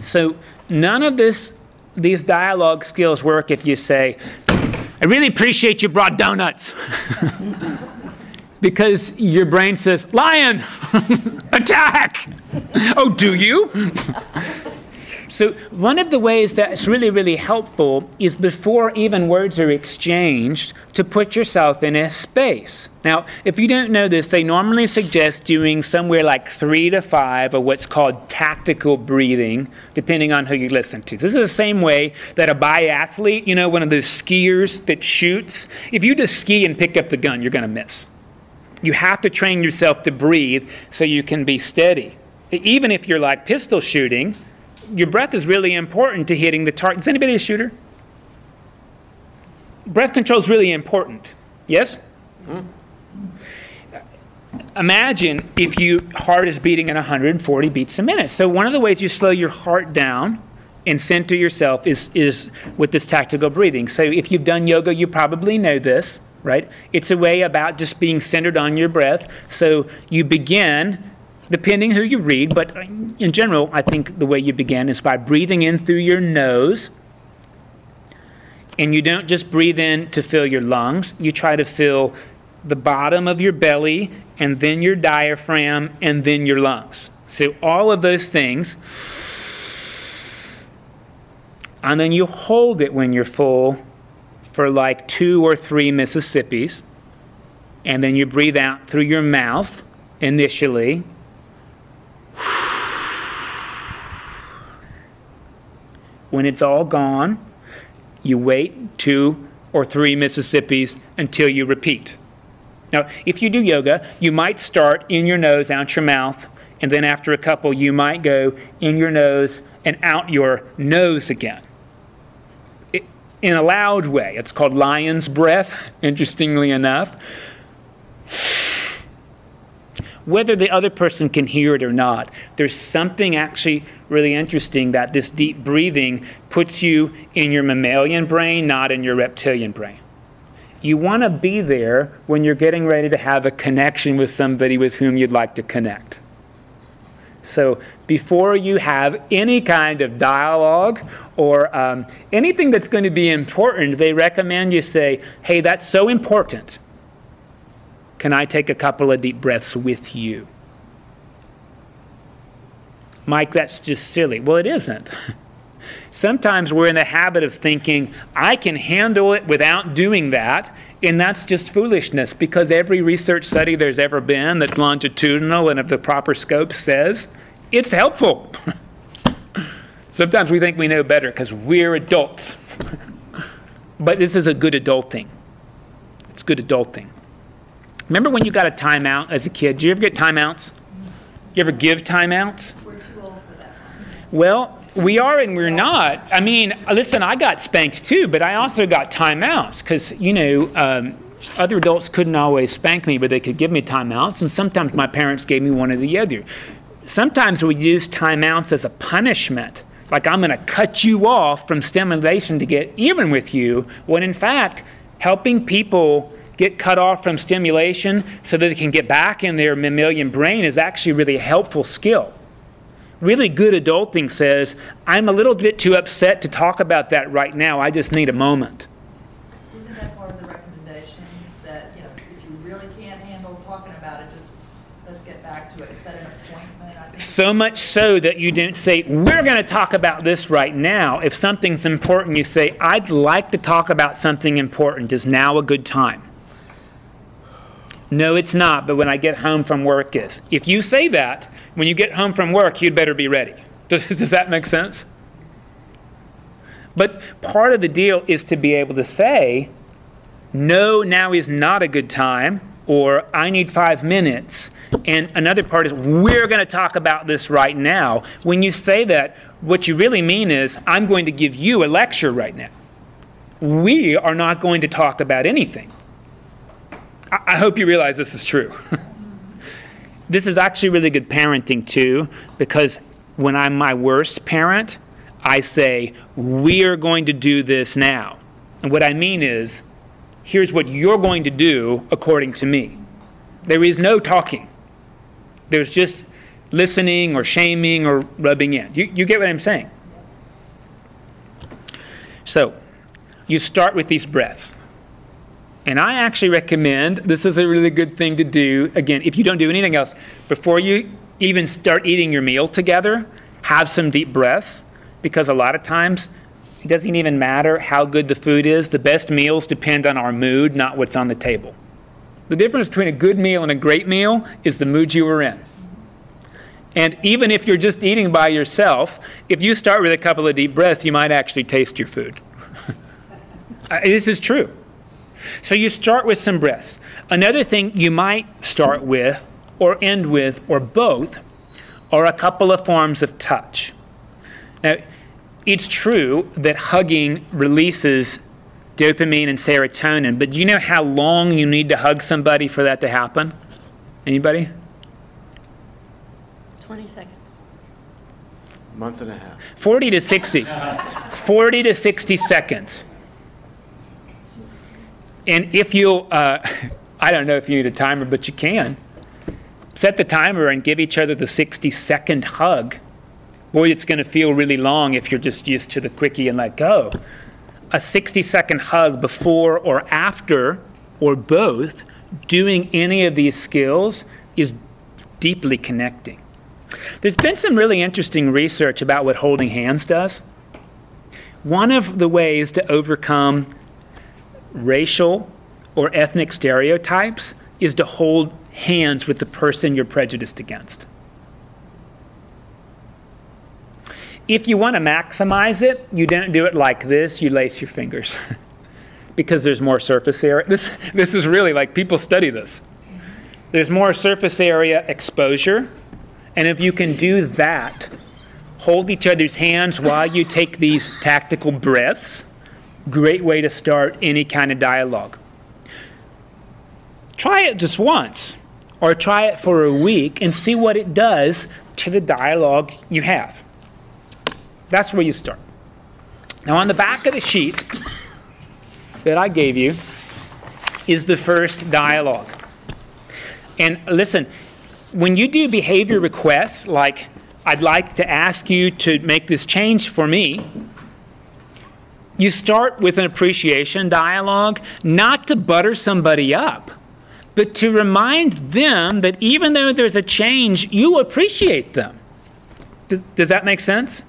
So, none of this, these dialogue skills work if you say, I really appreciate you brought donuts. because your brain says, Lion, attack! oh, do you? So, one of the ways that's really, really helpful is before even words are exchanged, to put yourself in a space. Now, if you don't know this, they normally suggest doing somewhere like three to five of what's called tactical breathing, depending on who you listen to. This is the same way that a biathlete, you know, one of those skiers that shoots, if you just ski and pick up the gun, you're going to miss. You have to train yourself to breathe so you can be steady. Even if you're like pistol shooting, your breath is really important to hitting the target. Is anybody a shooter? Breath control is really important. Yes? Mm-hmm. Imagine if your heart is beating at 140 beats a minute. So one of the ways you slow your heart down and center yourself is, is with this tactical breathing. So if you've done yoga, you probably know this right? It's a way about just being centered on your breath. So you begin, depending who you read, but uh, in general, I think the way you begin is by breathing in through your nose. And you don't just breathe in to fill your lungs, you try to fill the bottom of your belly, and then your diaphragm, and then your lungs. So all of those things. And then you hold it when you're full for like two or three Mississippis, and then you breathe out through your mouth initially. When it's all gone, You wait two or three Mississippis until you repeat. Now, if you do yoga, you might start in your nose, out your mouth, and then after a couple, you might go in your nose and out your nose again. In a loud way. It's called lion's breath, interestingly enough. Whether the other person can hear it or not, there's something actually really interesting that this deep breathing puts you in your mammalian brain, not in your reptilian brain. You want to be there when you're getting ready to have a connection with somebody with whom you'd like to connect. So before you have any kind of dialogue or um, anything that's going to be important, they recommend you say, hey, that's so important. Can I take a couple of deep breaths with you? Mike, that's just silly. Well, it isn't. Sometimes we're in the habit of thinking, I can handle it without doing that, and that's just foolishness because every research study there's ever been that's longitudinal and of the proper scope says it's helpful. Sometimes we think we know better because we're adults. but this is a good adulting. It's good adulting. Remember when you got a timeout as a kid? Do you ever get timeouts? You ever give timeouts? We're too old for that. Well, we are and we're not. I mean, listen, I got spanked too, but I also got timeouts because, you know, um, other adults couldn't always spank me, but they could give me timeouts, and sometimes my parents gave me one or the other. Sometimes we use timeouts as a punishment, like I'm going to cut you off from stimulation to get even with you, when in fact, helping people get cut off from stimulation so that they can get back in their mammalian brain is actually really a helpful skill. Really good adulting says, I'm a little bit too upset to talk about that right now. I just need a moment. Isn't that part of the recommendations that, you know, if you really can't handle talking about it, just let's get back to it, set an appointment? So much so that you don't say, We're going to talk about this right now. If something's important, you say, I'd like to talk about something important. Is now a good time? No, it's not, but when I get home from work is. If you say that, when you get home from work, you'd better be ready. Does, does that make sense? But part of the deal is to be able to say, no, now is not a good time, or I need five minutes. And another part is, we're going to talk about this right now. When you say that, what you really mean is, I'm going to give you a lecture right now. We are not going to talk about anything. I, hope you realize this is true. this is actually really good parenting, too, because when I'm my worst parent, I say, We are going to do this now. And what I mean is, here's what you're going to do according to me. There is no talking, there's just listening or shaming or rubbing in. You, you get what I'm saying? So, you start with these breaths. And I actually recommend this is a really good thing to do. Again, if you don't do anything else, before you even start eating your meal together, have some deep breaths because a lot of times it doesn't even matter how good the food is. The best meals depend on our mood, not what's on the table. The difference between a good meal and a great meal is the mood you were in. And even if you're just eating by yourself, if you start with a couple of deep breaths, you might actually taste your food. Uh, this is true. So you start with some breaths. Another thing you might start with, or end with, or both, are a couple of forms of touch. Now, it's true that hugging releases dopamine and serotonin, but do you know how long you need to hug somebody for that to happen? Anybody? 20 seconds. Month and a half. 40 to 60. 40 to 60 seconds. And if you'll, uh, I don't know if you need a timer, but you can. Set the timer and give each other the 60 second hug. Boy, it's going to feel really long if you're just used to the quickie and let go. A 60 second hug before or after, or both, doing any of these skills is deeply connecting. There's been some really interesting research about what holding hands does. One of the ways to overcome racial or ethnic stereotypes is to hold hands with the person you're prejudiced against. If you want to maximize it, you don't do it like this, you lace your fingers. because there's more surface area. This, this is really like people study this. There's more surface area exposure. And if you can do that, hold each other's hands while you take these tactical breaths, great way to start any kind of dialogue. Try it just once, or try it for a week and see what it does to the dialogue you have. That's where you start. Now, on the back of the sheet that I gave you is the first dialogue. And listen, when you do behavior requests, like, I'd like to ask you to make this change for me, you start with an appreciation dialogue, not to butter somebody up, but to remind them that even though there's a change, you appreciate them. Does, does that make sense?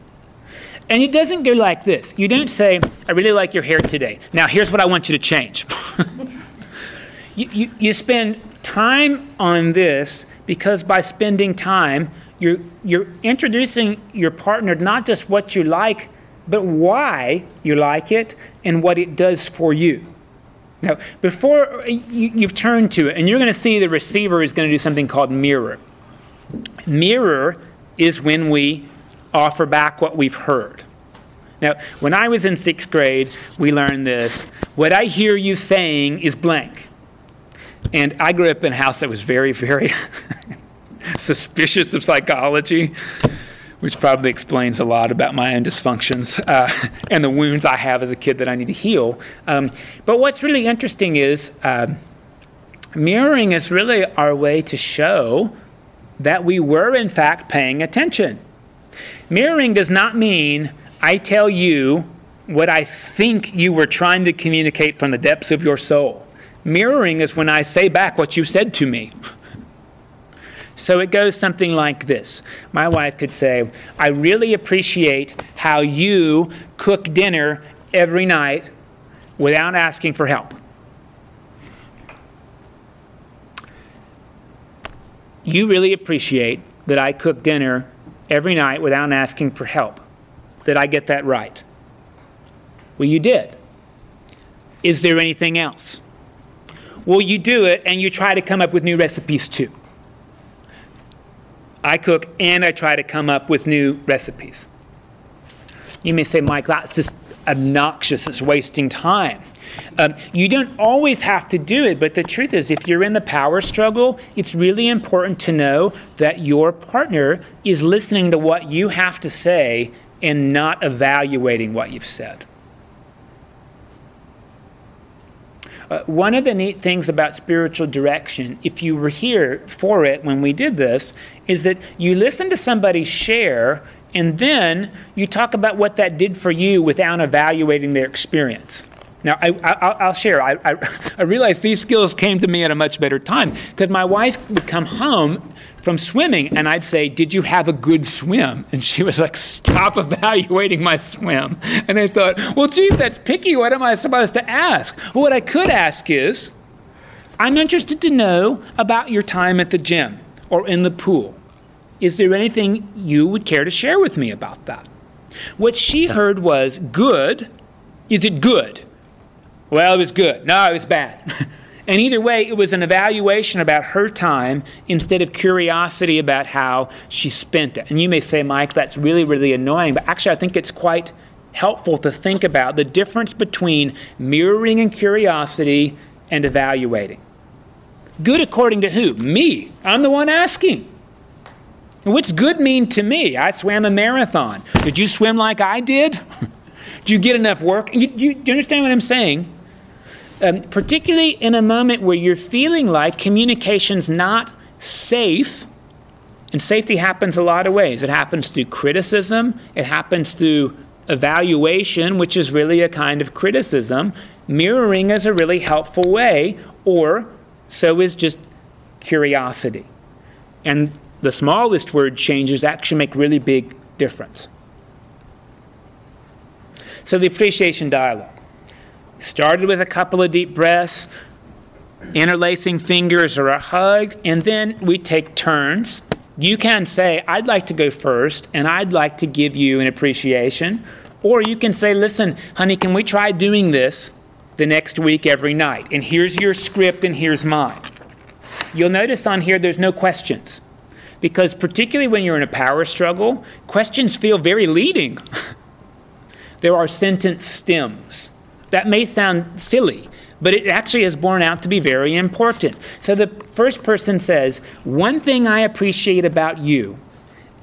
And it doesn't go like this. You don't say, I really like your hair today. Now, here's what I want you to change. you, you, you spend time on this because by spending time, you're, you're introducing your partner not just what you like, but why you like it and what it does for you. Now, before uh, you, have turned to it, and you're going to see the receiver is going to do something called mirror. Mirror is when we offer back what we've heard. Now, when I was in sixth grade, we learned this. What I hear you saying is blank. And I grew up in a house that was very, very suspicious of psychology, which probably explains a lot about my own dysfunctions uh, and the wounds I have as a kid that I need to heal. Um, but what's really interesting is uh, mirroring is really our way to show that we were, in fact, paying attention. Mirroring does not mean I tell you what I think you were trying to communicate from the depths of your soul. Mirroring is when I say back what you said to me. So it goes something like this. My wife could say, I really appreciate how you cook dinner every night without asking for help. You really appreciate that I cook dinner every night without asking for help. Did I get that right? Well, you did. Is there anything else? Well, you do it and you try to come up with new recipes too. I cook and I try to come up with new recipes. You may say, Mike, that's just obnoxious, it's wasting time. Um, you don't always have to do it, but the truth is, if you're in the power struggle, it's really important to know that your partner is listening to what you have to say and not evaluating what you've said. Uh, one of the neat things about spiritual direction, if you were here for it when we did this, is that you listen to somebody share and then you talk about what that did for you without evaluating their experience. Now, I, will share. I, I, I realized these skills came to me at a much better time because my wife would come home from swimming and I'd say, Did you have a good swim? And she was like, Stop evaluating my swim. And I thought, Well, geez, that's picky. What am I supposed to ask? Well, what I could ask is, I'm interested to know about your time at the gym or in the pool. Is there anything you would care to share with me about that? What she heard was, Good. Is it good? Well, it was good. No, it was bad. and either way, it was an evaluation about her time instead of curiosity about how she spent it. And you may say, Mike, that's really, really annoying. But actually, I think it's quite helpful to think about the difference between mirroring and curiosity and evaluating. Good according to who? Me. I'm the one asking. what's good mean to me? I swam a marathon. Did you swim like I did? did you get enough work? You, you, do you understand what I'm saying? Um, particularly in a moment where you're feeling like communication's not safe. And safety happens a lot of ways. It happens through criticism, it happens through evaluation, which is really a kind of criticism. Mirroring is a really helpful way, or so is just curiosity. And the smallest word changes actually make really big difference. So the appreciation dialogue. Started with a couple of deep breaths, interlacing fingers or a hug, and then we take turns You can say, I'd like to go first and I'd like to give you an appreciation. Or you can say, listen, honey, can we try doing this the next week every night? And here's your script and here's mine. You'll notice on here there's no questions. Because particularly when you're in a power struggle, questions feel very leading. there are sentence stems. That may sound silly, but it actually has borne out to be very important. So the first person says, One thing I appreciate about you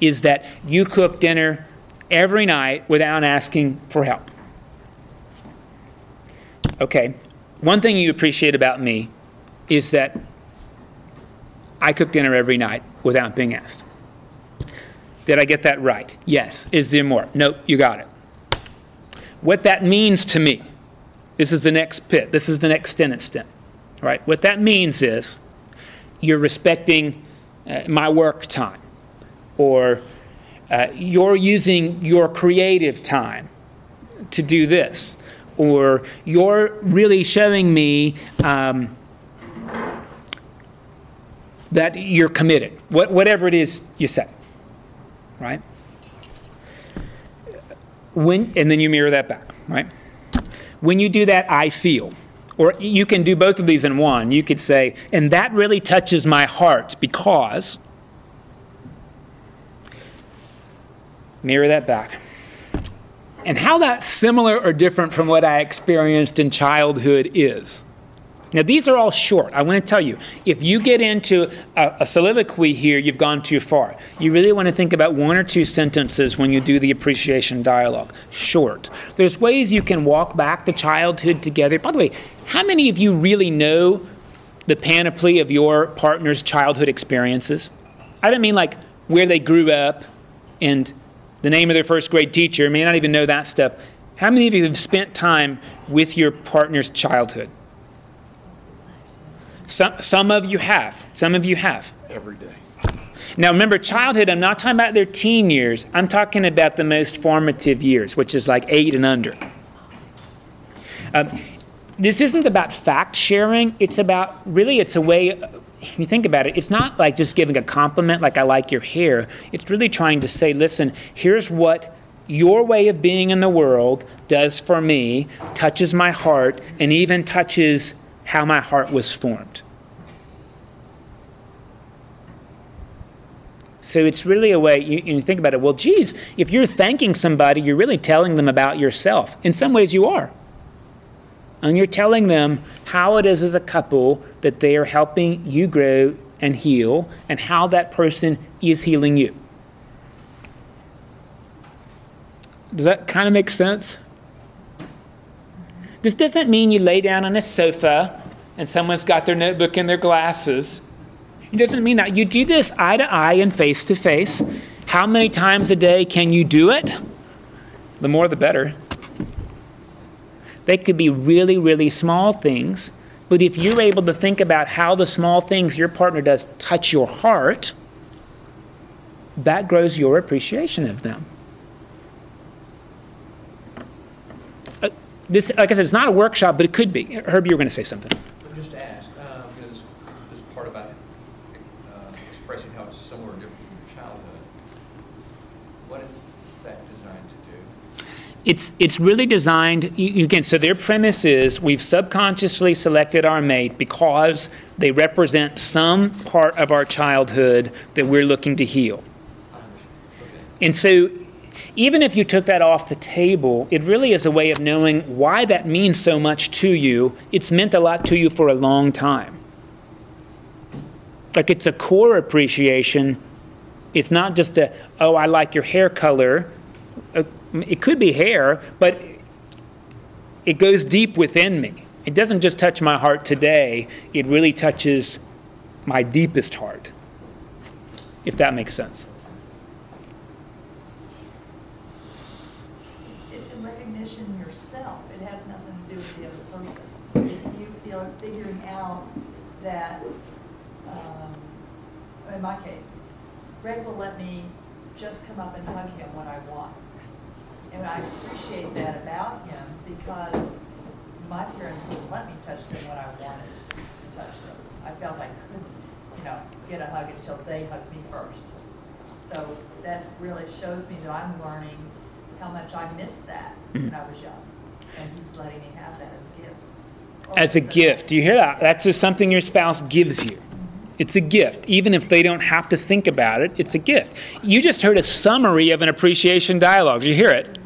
is that you cook dinner every night without asking for help. Okay, one thing you appreciate about me is that I cook dinner every night without being asked. Did I get that right? Yes. Is there more? Nope, you got it. What that means to me, this is the next pit, this is the next sentence stem. Right? What that means is you're respecting uh, my work time, or uh, you're using your creative time to do this, or you're really showing me. Um, that you're committed, what, whatever it is you say, right? When, and then you mirror that back, right? When you do that, I feel. Or you can do both of these in one. You could say, and that really touches my heart because, mirror that back. And how that's similar or different from what I experienced in childhood is. Now, these are all short. I want to tell you, if you get into a, a, soliloquy here, you've gone too far. You really want to think about one or two sentences when you do the appreciation dialogue. Short. There's ways you can walk back to childhood together. By the way, how many of you really know the panoply of your partner's childhood experiences? I don't mean like where they grew up and the name of their first grade teacher, may not even know that stuff. How many of you have spent time with your partner's childhood? Some, some of you have. Some of you have. Every day. Now, remember, childhood, I'm not talking about their teen years. I'm talking about the most formative years, which is like eight and under. Um, this isn't about fact sharing. It's about, really, it's a way, if you think about it, it's not like just giving a compliment like I like your hair. It's really trying to say, listen, here's what your way of being in the world does for me, touches my heart, and even touches how my heart was formed. So it's really a way, you, you, think about it, well, geez, if you're thanking somebody, you're really telling them about yourself. In some ways, you are. And you're telling them how it is as a couple that they are helping you grow and heal, and how that person is healing you. Does that kind of make sense? This doesn't mean you lay down on a sofa and someone's got their notebook and their glasses. It doesn't mean that. You do this eye to eye and face to face. How many times a day can you do it? The more the better. They could be really, really small things, but if you're able to think about how the small things your partner does touch your heart, that grows your appreciation of them. This, like I said, it's not a workshop, but it could be. Herb, you were going to say something. Just to ask, um, you know, this, this part about uh, expressing how it's similar to your childhood. What is that designed to do? It's it's really designed. You, again, so their premise is we've subconsciously selected our mate because they represent some part of our childhood that we're looking to heal. And so even if you took that off the table, it really is a way of knowing why that means so much to you. It's meant a lot to you for a long time. Like it's a core appreciation. It's not just a, oh, I like your hair color. Uh, it could be hair, but it goes deep within me. It doesn't just touch my heart today, it really touches my deepest heart, if that makes sense. It's a recognition yourself. It has nothing to do with the other person. It's you feel, figuring out that, um, in my case, Greg will let me just come up and hug him when I want. And I appreciate that about him because my parents wouldn't let me touch them when I wanted to touch them. I felt I couldn't, you know, get a hug until they hugged me first. So that really shows me that I'm learning how much I missed that when mm-hmm. I was young. And he's letting me have that as a gift. Or As a gift. Do you hear that? That's just something your spouse gives you. It's a gift. Even if they don't have to think about it, it's a gift. You just heard a summary of an appreciation dialogue. Did you hear it?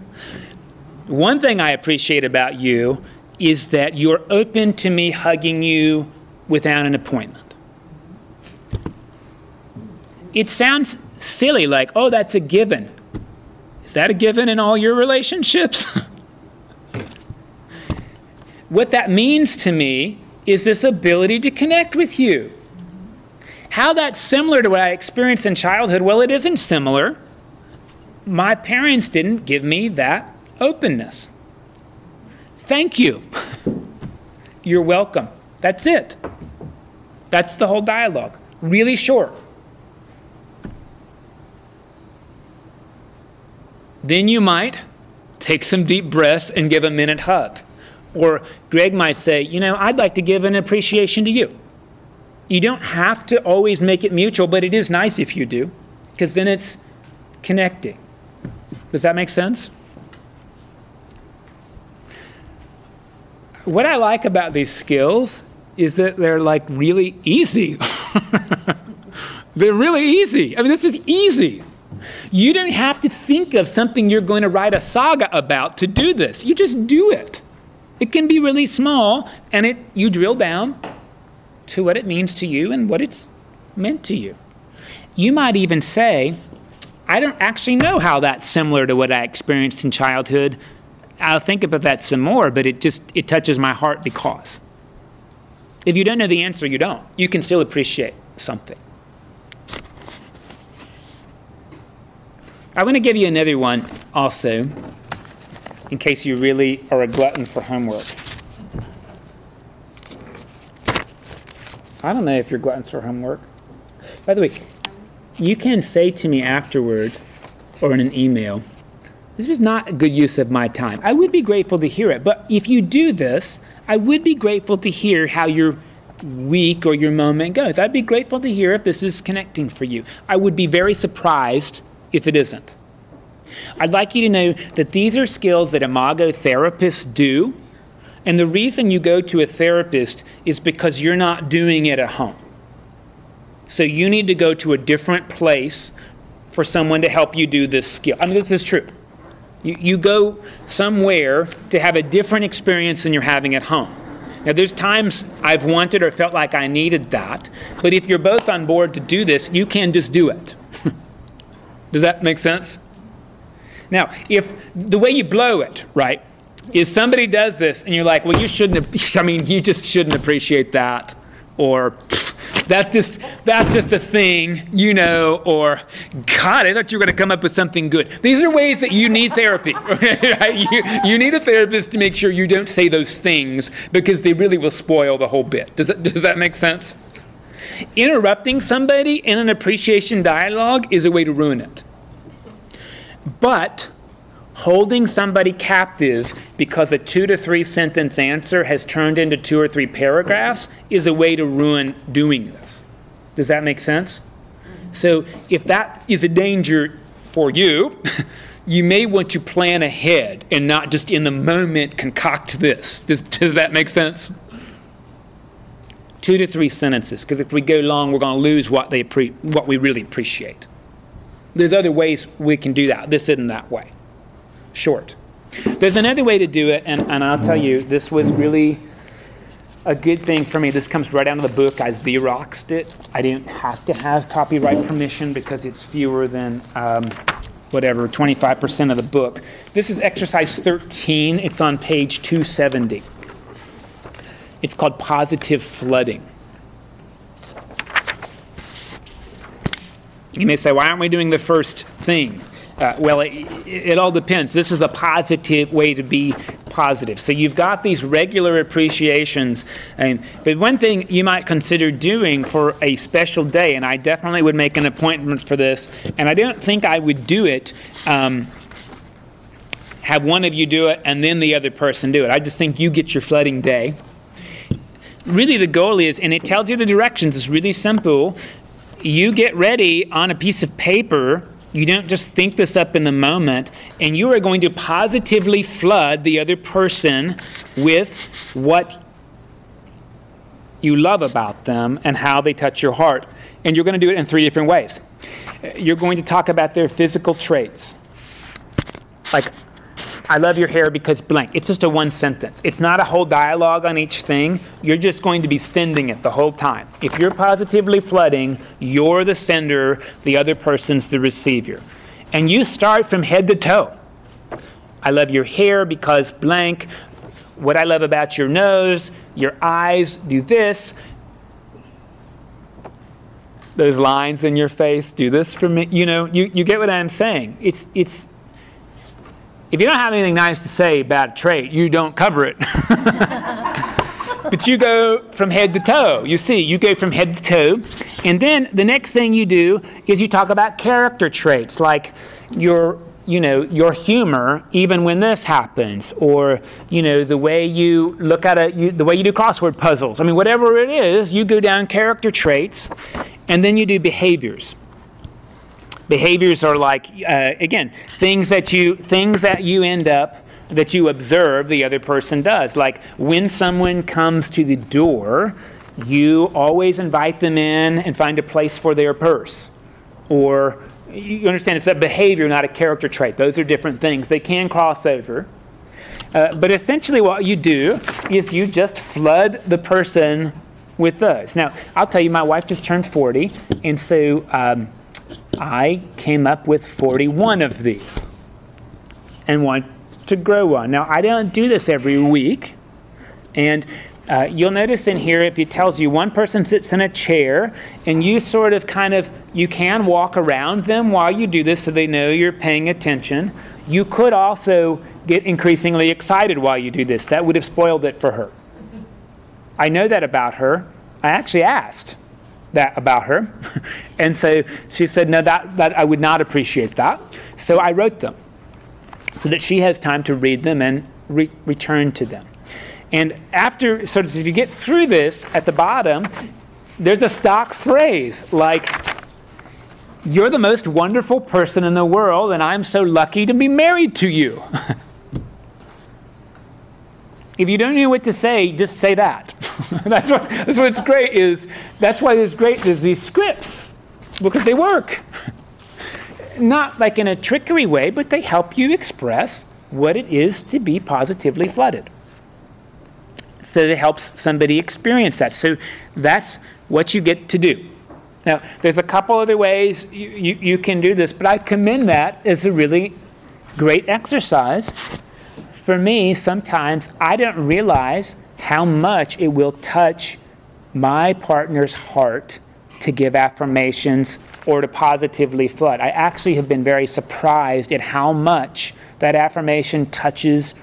One thing I appreciate about you is that you're open to me hugging you without an appointment. It sounds silly, like, oh, that's a given. Is that a given in all your relationships? what that means to me is this ability to connect with you. How that's similar to what I experienced in childhood? Well, it isn't similar. My parents didn't give me that openness. Thank you. You're welcome. That's it. That's the whole dialogue. Really short. Then you might take some deep breaths and give a minute hug. Or Greg might say, You know, I'd like to give an appreciation to you. You don't have to always make it mutual, but it is nice if you do, because then it's connecting. Does that make sense? What I like about these skills is that they're like really easy. they're really easy. I mean, this is easy. You don't have to think of something you're going to write a saga about to do this. You just do it. It can be really small, and it you drill down to what it means to you and what it's meant to you. You might even say, I don't actually know how that's similar to what I experienced in childhood. I'll think about that some more, but it just it touches my heart because. If you don't know the answer, you don't. You can still appreciate something. I want to give you another one also, in case you really are a glutton for homework. I don't know if you're gluttons for homework. By the way, you can say to me afterward or in an email, this was not a good use of my time. I would be grateful to hear it, but if you do this, I would be grateful to hear how your week or your moment goes. I'd be grateful to hear if this is connecting for you. I would be very surprised if it isn't. I'd like you to know that these are skills that Imago therapists do, and the reason you go to a therapist is because you're not doing it at home. So you need to go to a different place for someone to help you do this skill. I mean, this is true. You, you go somewhere to have a different experience than you're having at home. Now, there's times I've wanted or felt like I needed that, but if you're both on board to do this, you can just do it. Does that make sense? Now, if the way you blow it, right, is somebody does this and you're like, well, you shouldn't, I mean, you just shouldn't appreciate that, or that's just that's just a thing, you know, or God, I thought you were going to come up with something good. These are ways that you need therapy. You, you need a therapist to make sure you don't say those things because they really will spoil the whole bit. Does that, does that make sense? Interrupting somebody in an appreciation dialogue is a way to ruin it. But holding somebody captive because a two to three sentence answer has turned into two or three paragraphs is a way to ruin doing this. Does that make sense? So, if that is a danger for you, you may want to plan ahead and not just in the moment concoct this. Does, does that make sense? Two to three sentences, because if we go long, we're going to lose what, they what we really appreciate. There's other ways we can do that. This isn't that way short. There's another way to do it, and, and I'll tell you, this was really a good thing for me. This comes right out of the book. I Xeroxed it. I didn't have to have copyright permission because it's fewer than um, whatever, 25% of the book. This is exercise 13. It's on page 270. It's called positive flooding. You may say, why aren't we doing the first thing? Uh, well, it, it, all depends. This is a positive way to be positive. So you've got these regular appreciations. And, but one thing you might consider doing for a special day, and I definitely would make an appointment for this, and I don't think I would do it. Um, have one of you do it and then the other person do it. I just think you get your flooding day. really the goal is, and it tells you the directions, it's really simple. You get ready on a piece of paper. You don't just think this up in the moment, and you are going to positively flood the other person with what you love about them and how they touch your heart. And you're going to do it in three different ways. You're going to talk about their physical traits. Like, I love your hair because blank. It's just a one sentence. It's not a whole dialogue on each thing. You're just going to be sending it the whole time. If you're positively flooding, you're the sender, the other person's the receiver. And you start from head to toe. I love your hair because blank. What I love about your nose, your eyes do this. Those lines in your face do this for me. You know, you, you get what I'm saying. It's, it's, if you don't have anything nice to say about a trait, you don't cover it. but you go from head to toe. You see, you go from head to toe. And then the next thing you do is you talk about character traits like your you know your humor even when this happens or you know the way you look at it you, the way you do crossword puzzles i mean whatever it is you go down character traits and then you do behaviors behaviors are like uh, again things that you things that you end up that you observe the other person does like when someone comes to the door you always invite them in and find a place for their purse or you understand it's a behavior, not a character trait. Those are different things. They can cross over. Uh, but essentially, what you do is you just flood the person with those. Now, I'll tell you, my wife just turned 40, and so um, I came up with 41 of these and want to grow one. Now, I don't do this every week, and uh, you'll notice in here if it tells you one person sits in a chair and you sort of kind of you can walk around them while you do this so they know you're paying attention. You could also get increasingly excited while you do this. That would have spoiled it for her. I know that about her. I actually asked that about her and so she said no that, that i would not appreciate that so i wrote them so that she has time to read them and re- return to them and after, so if you get through this at the bottom, there's a stock phrase like, You're the most wonderful person in the world, and I'm so lucky to be married to you. if you don't know what to say, just say that. that's, what, that's what's great is, that's why there's great, there's these scripts, because they work. Not like in a trickery way, but they help you express what it is to be positively flooded so it helps somebody experience that. So that's what you get to do. Now, there's a couple other ways you, you, you, can do this, but I commend that as a really great exercise. For me, sometimes I don't realize how much it will touch my partner's heart to give affirmations or to positively flood. I actually have been very surprised at how much that affirmation touches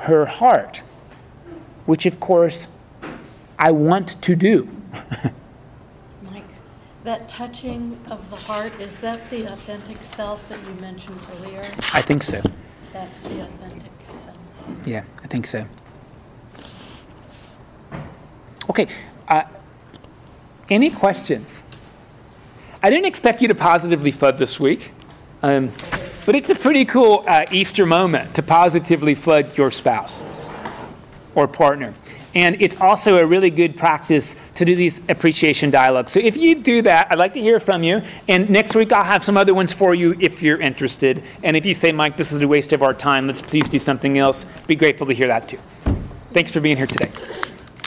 her heart which of course I want to do. Mike, that touching of the heart, is that the authentic self that you mentioned earlier? I think so. That's the authentic self. Yeah, I think so. Okay, uh, any questions? I didn't expect you to positively flood this week, um, but it's a pretty cool uh, Easter moment to positively flood your spouse or partner. And it's also a really good practice to do these appreciation dialogues. So if you do that, I'd like to hear from you. And next week, I'll have some other ones for you if you're interested. And if you say, Mike, this is a waste of our time, let's please do something else, be grateful to hear that too. Thanks for being here today.